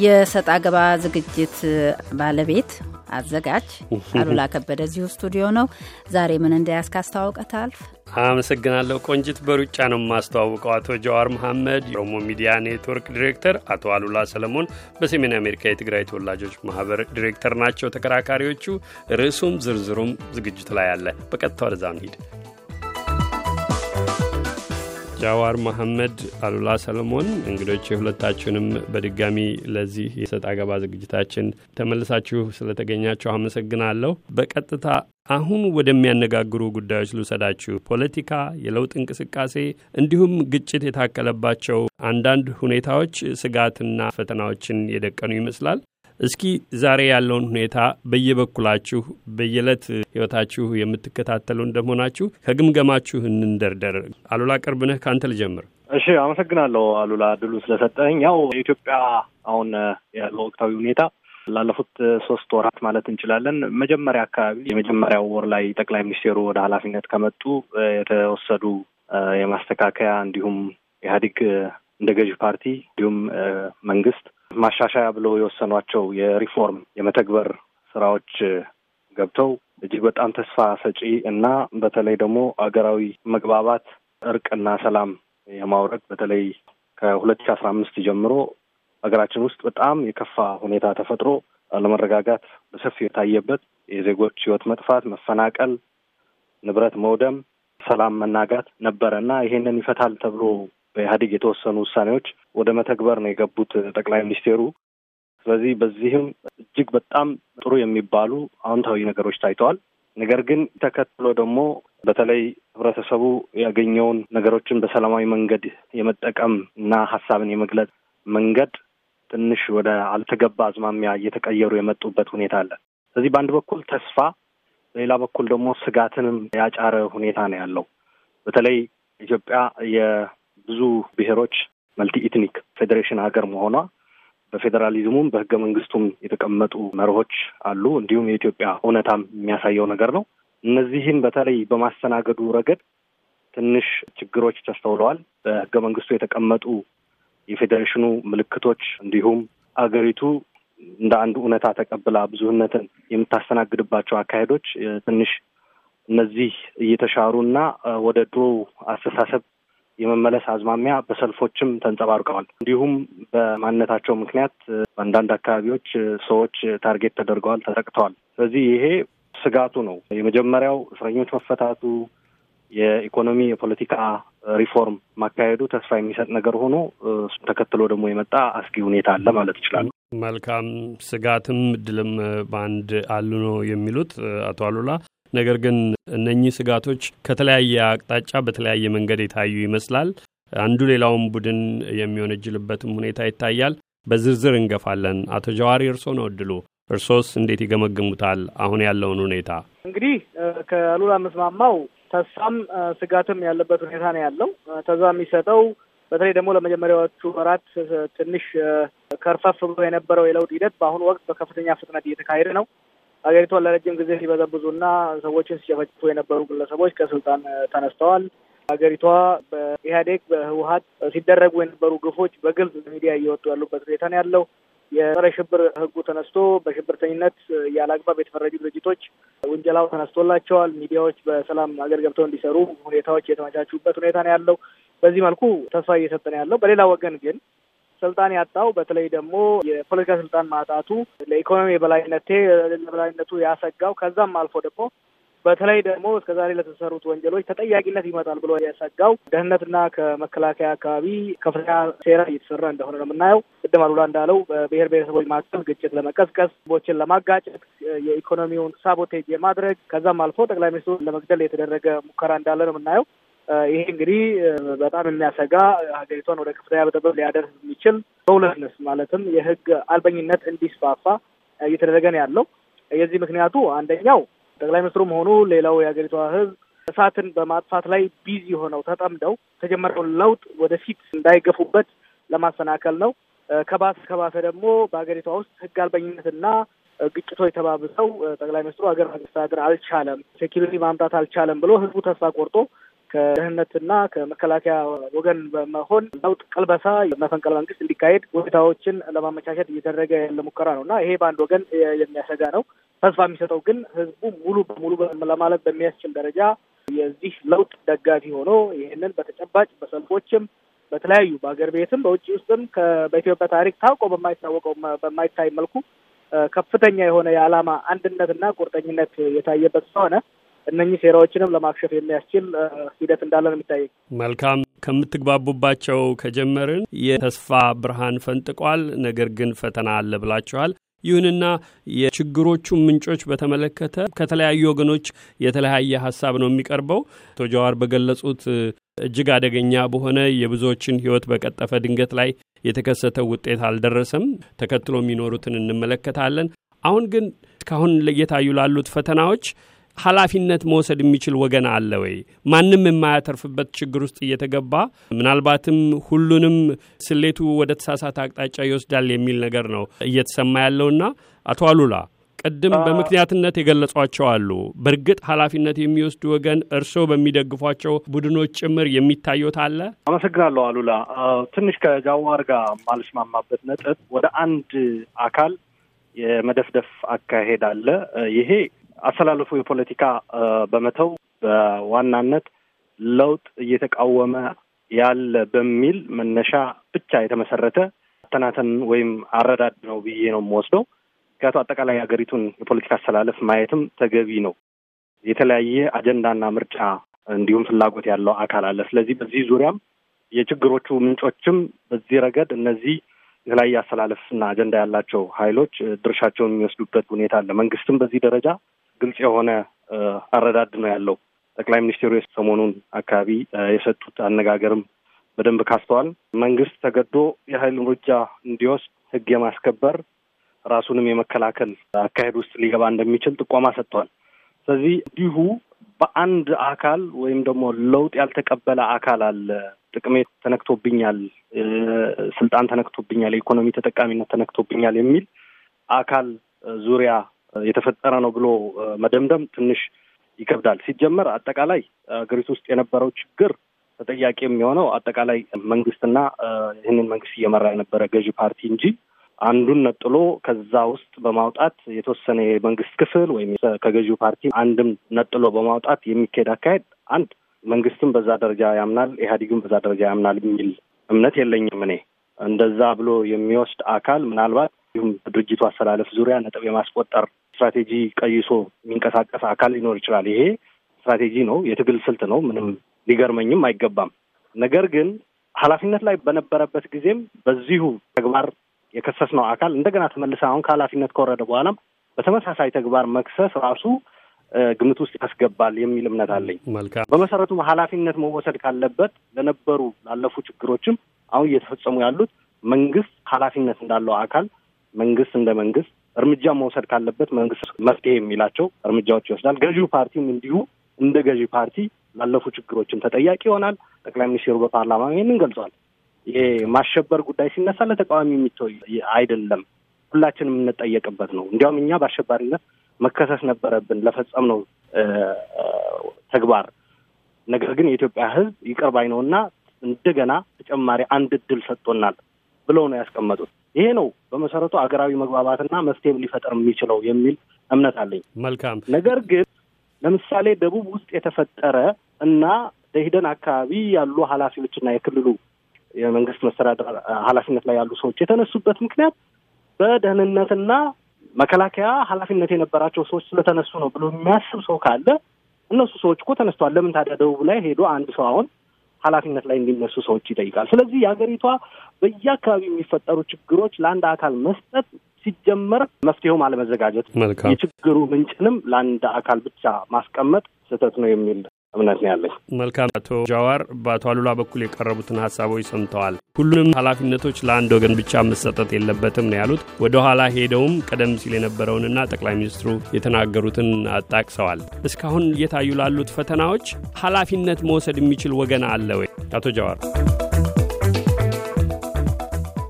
የሰጥ አገባ ዝግጅት ባለቤት አዘጋጅ አሉላ ከበደ እዚሁ ስቱዲዮ ነው። ዛሬ ምን እንዳያስክ አስተዋውቀታል። አመሰግናለሁ ቆንጅት። በሩጫ ነው የማስተዋውቀው። አቶ ጀዋር መሐመድ የኦሮሞ ሚዲያ ኔትወርክ ዲሬክተር፣ አቶ አሉላ ሰለሞን በሰሜን አሜሪካ የትግራይ ተወላጆች ማህበር ዲሬክተር ናቸው ተከራካሪዎቹ። ርዕሱም ዝርዝሩም ዝግጅቱ ላይ አለ። በቀጥታ ወደዛ እንሂድ። ጃዋር መሐመድ፣ አሉላ ሰለሞን እንግዶች የሁለታችሁንም በድጋሚ ለዚህ የሰጥ አገባ ዝግጅታችን ተመልሳችሁ ስለተገኛችሁ አመሰግናለሁ። በቀጥታ አሁን ወደሚያነጋግሩ ጉዳዮች ልውሰዳችሁ። ፖለቲካ፣ የለውጥ እንቅስቃሴ እንዲሁም ግጭት የታከለባቸው አንዳንድ ሁኔታዎች ስጋትና ፈተናዎችን የደቀኑ ይመስላል። እስኪ ዛሬ ያለውን ሁኔታ በየበኩላችሁ በየዕለት ሕይወታችሁ የምትከታተሉ እንደመሆናችሁ ከግምገማችሁ እንንደርደር። አሉላ ቅርብነህ ከአንተ ልጀምር። እሺ፣ አመሰግናለሁ አሉላ ድሉ ስለሰጠኝ። ያው የኢትዮጵያ አሁን ያለው ወቅታዊ ሁኔታ ላለፉት ሶስት ወራት ማለት እንችላለን መጀመሪያ አካባቢ የመጀመሪያው ወር ላይ ጠቅላይ ሚኒስቴሩ ወደ ኃላፊነት ከመጡ የተወሰዱ የማስተካከያ እንዲሁም ኢህአዴግ እንደ ገዢ ፓርቲ እንዲሁም መንግስት ማሻሻያ ብለው የወሰኗቸው የሪፎርም የመተግበር ስራዎች ገብተው እጅግ በጣም ተስፋ ሰጪ እና በተለይ ደግሞ አገራዊ መግባባት እርቅና ሰላም የማውረድ በተለይ ከሁለት ሺ አስራ አምስት ጀምሮ ሀገራችን ውስጥ በጣም የከፋ ሁኔታ ተፈጥሮ አለመረጋጋት በሰፊው የታየበት የዜጎች ሕይወት መጥፋት፣ መፈናቀል፣ ንብረት መውደም፣ ሰላም መናጋት ነበረ እና ይሄንን ይፈታል ተብሎ በኢህአዴግ የተወሰኑ ውሳኔዎች ወደ መተግበር ነው የገቡት ጠቅላይ ሚኒስቴሩ። ስለዚህ በዚህም እጅግ በጣም ጥሩ የሚባሉ አዎንታዊ ነገሮች ታይተዋል። ነገር ግን ተከትሎ ደግሞ በተለይ ህብረተሰቡ ያገኘውን ነገሮችን በሰላማዊ መንገድ የመጠቀም እና ሀሳብን የመግለጽ መንገድ ትንሽ ወደ አልተገባ አዝማሚያ እየተቀየሩ የመጡበት ሁኔታ አለ። ስለዚህ በአንድ በኩል ተስፋ፣ በሌላ በኩል ደግሞ ስጋትንም ያጫረ ሁኔታ ነው ያለው። በተለይ ኢትዮጵያ የብዙ ብሔሮች multi ethnic ፌዴሬሽን ሀገር መሆኗ በፌዴራሊዝሙም በህገ መንግስቱም የተቀመጡ መርሆች አሉ። እንዲሁም የኢትዮጵያ እውነታም የሚያሳየው ነገር ነው። እነዚህን በተለይ በማስተናገዱ ረገድ ትንሽ ችግሮች ተስተውለዋል። በህገ መንግስቱ የተቀመጡ የፌዴሬሽኑ ምልክቶች እንዲሁም አገሪቱ እንደ አንድ እውነታ ተቀብላ ብዙህነትን የምታስተናግድባቸው አካሄዶች ትንሽ እነዚህ እየተሻሩ እና ወደ ድሮ አስተሳሰብ የመመለስ አዝማሚያ በሰልፎችም ተንጸባርቀዋል። እንዲሁም በማንነታቸው ምክንያት በአንዳንድ አካባቢዎች ሰዎች target ተደርገዋል፣ ተጠቅተዋል። ስለዚህ ይሄ ስጋቱ ነው። የመጀመሪያው እስረኞች መፈታቱ፣ የኢኮኖሚ የፖለቲካ ሪፎርም ማካሄዱ ተስፋ የሚሰጥ ነገር ሆኖ እሱም ተከትሎ ደግሞ የመጣ አስጊ ሁኔታ አለ ማለት ይችላሉ። መልካም ስጋትም እድልም በአንድ አሉ ነው የሚሉት አቶ አሉላ። ነገር ግን እነኚህ ስጋቶች ከተለያየ አቅጣጫ በተለያየ መንገድ የታዩ ይመስላል። አንዱ ሌላውን ቡድን የሚወነጅልበትም ሁኔታ ይታያል። በዝርዝር እንገፋለን። አቶ ጀዋሪ እርስዎ ነው እድሉ። እርሶስ እንዴት ይገመግሙታል አሁን ያለውን ሁኔታ? እንግዲህ ከአሉላ የምስማማው ተስፋም ስጋትም ያለበት ሁኔታ ነው ያለው። ተዛ የሚሰጠው በተለይ ደግሞ ለመጀመሪያዎቹ ወራት ትንሽ ከርፈፍ ብሎ የነበረው የለውጥ ሂደት በአሁኑ ወቅት በከፍተኛ ፍጥነት እየተካሄደ ነው። ሀገሪቷን ለረጅም ጊዜ ሲበዘብዙና ሰዎችን ሲጨፈጭፉ የነበሩ ግለሰቦች ከስልጣን ተነስተዋል። ሀገሪቷ በኢህአዴግ በህወሀት ሲደረጉ የነበሩ ግፎች በግልጽ ሚዲያ እየወጡ ያሉበት ሁኔታ ነው ያለው። የጸረ ሽብር ህጉ ተነስቶ በሽብርተኝነት ያለ አግባብ የተፈረጁ ድርጅቶች ውንጀላው ተነስቶላቸዋል። ሚዲያዎች በሰላም ሀገር ገብተው እንዲሰሩ ሁኔታዎች የተመቻቹበት ሁኔታ ነው ያለው። በዚህ መልኩ ተስፋ እየሰጠ ነው ያለው። በሌላ ወገን ግን ስልጣን ያጣው በተለይ ደግሞ የፖለቲካ ስልጣን ማጣቱ ለኢኮኖሚ የበላይነቴ የበላይነቱ ያሰጋው ከዛም አልፎ ደግሞ በተለይ ደግሞ እስከ ዛሬ ለተሰሩት ወንጀሎች ተጠያቂነት ይመጣል ብሎ የሰጋው ደህንነትና ከመከላከያ አካባቢ ከፍተኛ ሴራ እየተሰራ እንደሆነ ነው የምናየው። ቅድም አሉላ እንዳለው በብሔር ብሔረሰቦች መካከል ግጭት ለመቀስቀስ፣ ህዝቦችን ለማጋጨት፣ የኢኮኖሚውን ሳቦቴጅ የማድረግ ከዛም አልፎ ጠቅላይ ሚኒስትሩን ለመግደል የተደረገ ሙከራ እንዳለ ነው የምናየው። ይሄ እንግዲህ በጣም የሚያሰጋ ሀገሪቷን ወደ ከፍተኛ ብጥብጥ ሊያደርስ የሚችል lawlessness ማለትም የህግ አልበኝነት እንዲስፋፋ እየተደረገ ነው ያለው። የዚህ ምክንያቱ አንደኛው ጠቅላይ ሚኒስትሩም ሆኑ ሌላው የሀገሪቷ ህዝብ እሳትን በማጥፋት ላይ busy ሆነው ተጠምደው የተጀመረውን ለውጥ ወደፊት እንዳይገፉበት ለማሰናከል ነው። ከባሰ ከባሰ ደግሞ በሀገሪቷ ውስጥ ህግ አልበኝነትና ግጭቶች ተባብሰው ጠቅላይ ሚኒስትሩ ሀገር ማስተዳደር አልቻለም፣ security ማምጣት አልቻለም ብሎ ህዝቡ ተስፋ ቆርጦ ከደህንነትና ከመከላከያ ወገን በመሆን ለውጥ ቀልበሳ መፈንቅለ መንግስት እንዲካሄድ ሁኔታዎችን ለማመቻቸት እየተደረገ ያለ ሙከራ ነው እና ይሄ በአንድ ወገን የሚያሰጋ ነው። ተስፋ የሚሰጠው ግን ህዝቡ ሙሉ በሙሉ ለማለት በሚያስችል ደረጃ የዚህ ለውጥ ደጋፊ ሆኖ ይህንን በተጨባጭ በሰልፎችም በተለያዩ በሀገር ቤትም በውጭ ውስጥም በኢትዮጵያ ታሪክ ታውቆ በማይታወቀው በማይታይ መልኩ ከፍተኛ የሆነ የዓላማ አንድነትና ቁርጠኝነት የታየበት ስለሆነ እነኚህ ሴራዎችንም ለማክሸፍ የሚያስችል ሂደት እንዳለ ነው የሚታየኝ። መልካም ከምትግባቡባቸው ከጀመርን የተስፋ ብርሃን ፈንጥቋል፣ ነገር ግን ፈተና አለ ብላችኋል። ይሁንና የችግሮቹ ምንጮች በተመለከተ ከተለያዩ ወገኖች የተለያየ ሀሳብ ነው የሚቀርበው። አቶ ጀዋር በገለጹት እጅግ አደገኛ በሆነ የብዙዎችን ሕይወት በቀጠፈ ድንገት ላይ የተከሰተው ውጤት አልደረሰም። ተከትሎ የሚኖሩትን እንመለከታለን። አሁን ግን እስካሁን እየታዩ ላሉት ፈተናዎች ኃላፊነት መውሰድ የሚችል ወገን አለ ወይ? ማንም የማያተርፍበት ችግር ውስጥ እየተገባ ምናልባትም ሁሉንም ስሌቱ ወደ ተሳሳተ አቅጣጫ ይወስዳል የሚል ነገር ነው እየተሰማ ያለውና አቶ አሉላ ቅድም በምክንያትነት የገለጿቸው አሉ። በእርግጥ ኃላፊነት የሚወስዱ ወገን እርስዎ በሚደግፏቸው ቡድኖች ጭምር የሚታዩት አለ? አመሰግናለሁ አሉላ። ትንሽ ከጃዋር ጋር ማልስማማበት ነጥብ ወደ አንድ አካል የመደፍደፍ አካሄድ አለ። ይሄ አሰላለፉ የፖለቲካ በመተው በዋናነት ለውጥ እየተቃወመ ያለ በሚል መነሻ ብቻ የተመሰረተ አተናተን ወይም አረዳድ ነው ብዬ ነው የምወስደው። ምክንያቱ አጠቃላይ የሀገሪቱን የፖለቲካ አሰላለፍ ማየትም ተገቢ ነው። የተለያየ አጀንዳና ምርጫ እንዲሁም ፍላጎት ያለው አካል አለ። ስለዚህ በዚህ ዙሪያም የችግሮቹ ምንጮችም በዚህ ረገድ እነዚህ የተለያየ አሰላለፍና አጀንዳ ያላቸው ኃይሎች ድርሻቸውን የሚወስዱበት ሁኔታ አለ። መንግስትም በዚህ ደረጃ ግልጽ የሆነ አረዳድ ነው ያለው። ጠቅላይ ሚኒስትሩ ሰሞኑን አካባቢ የሰጡት አነጋገርም በደንብ ካስተዋል መንግስት ተገዶ የኃይል እርምጃ እንዲወስድ ህግ የማስከበር ራሱንም የመከላከል አካሄድ ውስጥ ሊገባ እንደሚችል ጥቆማ ሰጥቷል። ስለዚህ እንዲሁ በአንድ አካል ወይም ደግሞ ለውጥ ያልተቀበለ አካል አለ፣ ጥቅሜ ተነክቶብኛል፣ ስልጣን ተነክቶብኛል፣ የኢኮኖሚ ተጠቃሚነት ተነክቶብኛል የሚል አካል ዙሪያ የተፈጠረ ነው ብሎ መደምደም ትንሽ ይከብዳል። ሲጀመር አጠቃላይ ሀገሪቱ ውስጥ የነበረው ችግር ተጠያቂ የሚሆነው አጠቃላይ መንግስትና ይህንን መንግስት እየመራ የነበረ ገዢ ፓርቲ እንጂ አንዱን ነጥሎ ከዛ ውስጥ በማውጣት የተወሰነ የመንግስት ክፍል ወይም ከገዢው ፓርቲ አንድም ነጥሎ በማውጣት የሚካሄድ አካሄድ አንድ መንግስትም በዛ ደረጃ ያምናል፣ ኢህአዴግም በዛ ደረጃ ያምናል የሚል እምነት የለኝም። እኔ እንደዛ ብሎ የሚወስድ አካል ምናልባት እንዲሁም በድርጅቱ አሰላለፍ ዙሪያ ነጥብ የማስቆጠር ስትራቴጂ ቀይሶ የሚንቀሳቀስ አካል ሊኖር ይችላል። ይሄ ስትራቴጂ ነው፣ የትግል ስልት ነው። ምንም ሊገርመኝም አይገባም። ነገር ግን ኃላፊነት ላይ በነበረበት ጊዜም በዚሁ ተግባር የከሰስነው አካል እንደገና ተመልሰ አሁን ከኃላፊነት ከወረደ በኋላም በተመሳሳይ ተግባር መክሰስ ራሱ ግምት ውስጥ ያስገባል የሚል እምነት አለኝ። መልካም። በመሰረቱ ኃላፊነት መወሰድ ካለበት ለነበሩ ላለፉ ችግሮችም አሁን እየተፈጸሙ ያሉት መንግስት ኃላፊነት እንዳለው አካል መንግስት እንደ መንግስት እርምጃ መውሰድ ካለበት መንግስት መፍትሄ የሚላቸው እርምጃዎች ይወስዳል። ገዢው ፓርቲም እንዲሁ እንደ ገዢ ፓርቲ ላለፉ ችግሮችም ተጠያቂ ይሆናል። ጠቅላይ ሚኒስትሩ በፓርላማ ይህንን ገልጿል። ይሄ ማሸበር ጉዳይ ሲነሳ ለተቃዋሚ የሚተው አይደለም፣ ሁላችንም የምንጠየቅበት ነው። እንዲያውም እኛ በአሸባሪነት መከሰስ ነበረብን ለፈጸምነው ተግባር። ነገር ግን የኢትዮጵያ ሕዝብ ይቅር ባይ ነው እና እንደገና ተጨማሪ አንድ እድል ሰጥቶናል ብለው ነው ያስቀመጡት። ይሄ ነው በመሰረቱ አገራዊ መግባባትና መፍትሄም ሊፈጠር የሚችለው የሚል እምነት አለኝ። መልካም። ነገር ግን ለምሳሌ ደቡብ ውስጥ የተፈጠረ እና ደኢህዴን አካባቢ ያሉ ኃላፊዎችና የክልሉ የመንግስት መስተዳደር ኃላፊነት ላይ ያሉ ሰዎች የተነሱበት ምክንያት በደህንነትና መከላከያ ኃላፊነት የነበራቸው ሰዎች ስለተነሱ ነው ብሎ የሚያስብ ሰው ካለ እነሱ ሰዎች እኮ ተነስተዋል። ለምን ታዲያ ደቡብ ላይ ሄዶ አንድ ሰው አሁን ኃላፊነት ላይ እንዲነሱ ሰዎች ይጠይቃል? ስለዚህ የሀገሪቷ በየአካባቢ የሚፈጠሩ ችግሮች ለአንድ አካል መስጠት ሲጀመር መፍትሄውም አለመዘጋጀት፣ የችግሩ ምንጭንም ለአንድ አካል ብቻ ማስቀመጥ ስህተት ነው የሚል እምነት ነው ያለኝ። መልካም። አቶ ጃዋር በአቶ አሉላ በኩል የቀረቡትን ሀሳቦች ሰምተዋል። ሁሉንም ኃላፊነቶች ለአንድ ወገን ብቻ መሰጠት የለበትም ነው ያሉት። ወደ ኋላ ሄደውም ቀደም ሲል የነበረውንና ጠቅላይ ሚኒስትሩ የተናገሩትን አጣቅሰዋል። እስካሁን እየታዩ ላሉት ፈተናዎች ኃላፊነት መውሰድ የሚችል ወገን አለ ወይ? አቶ ጃዋር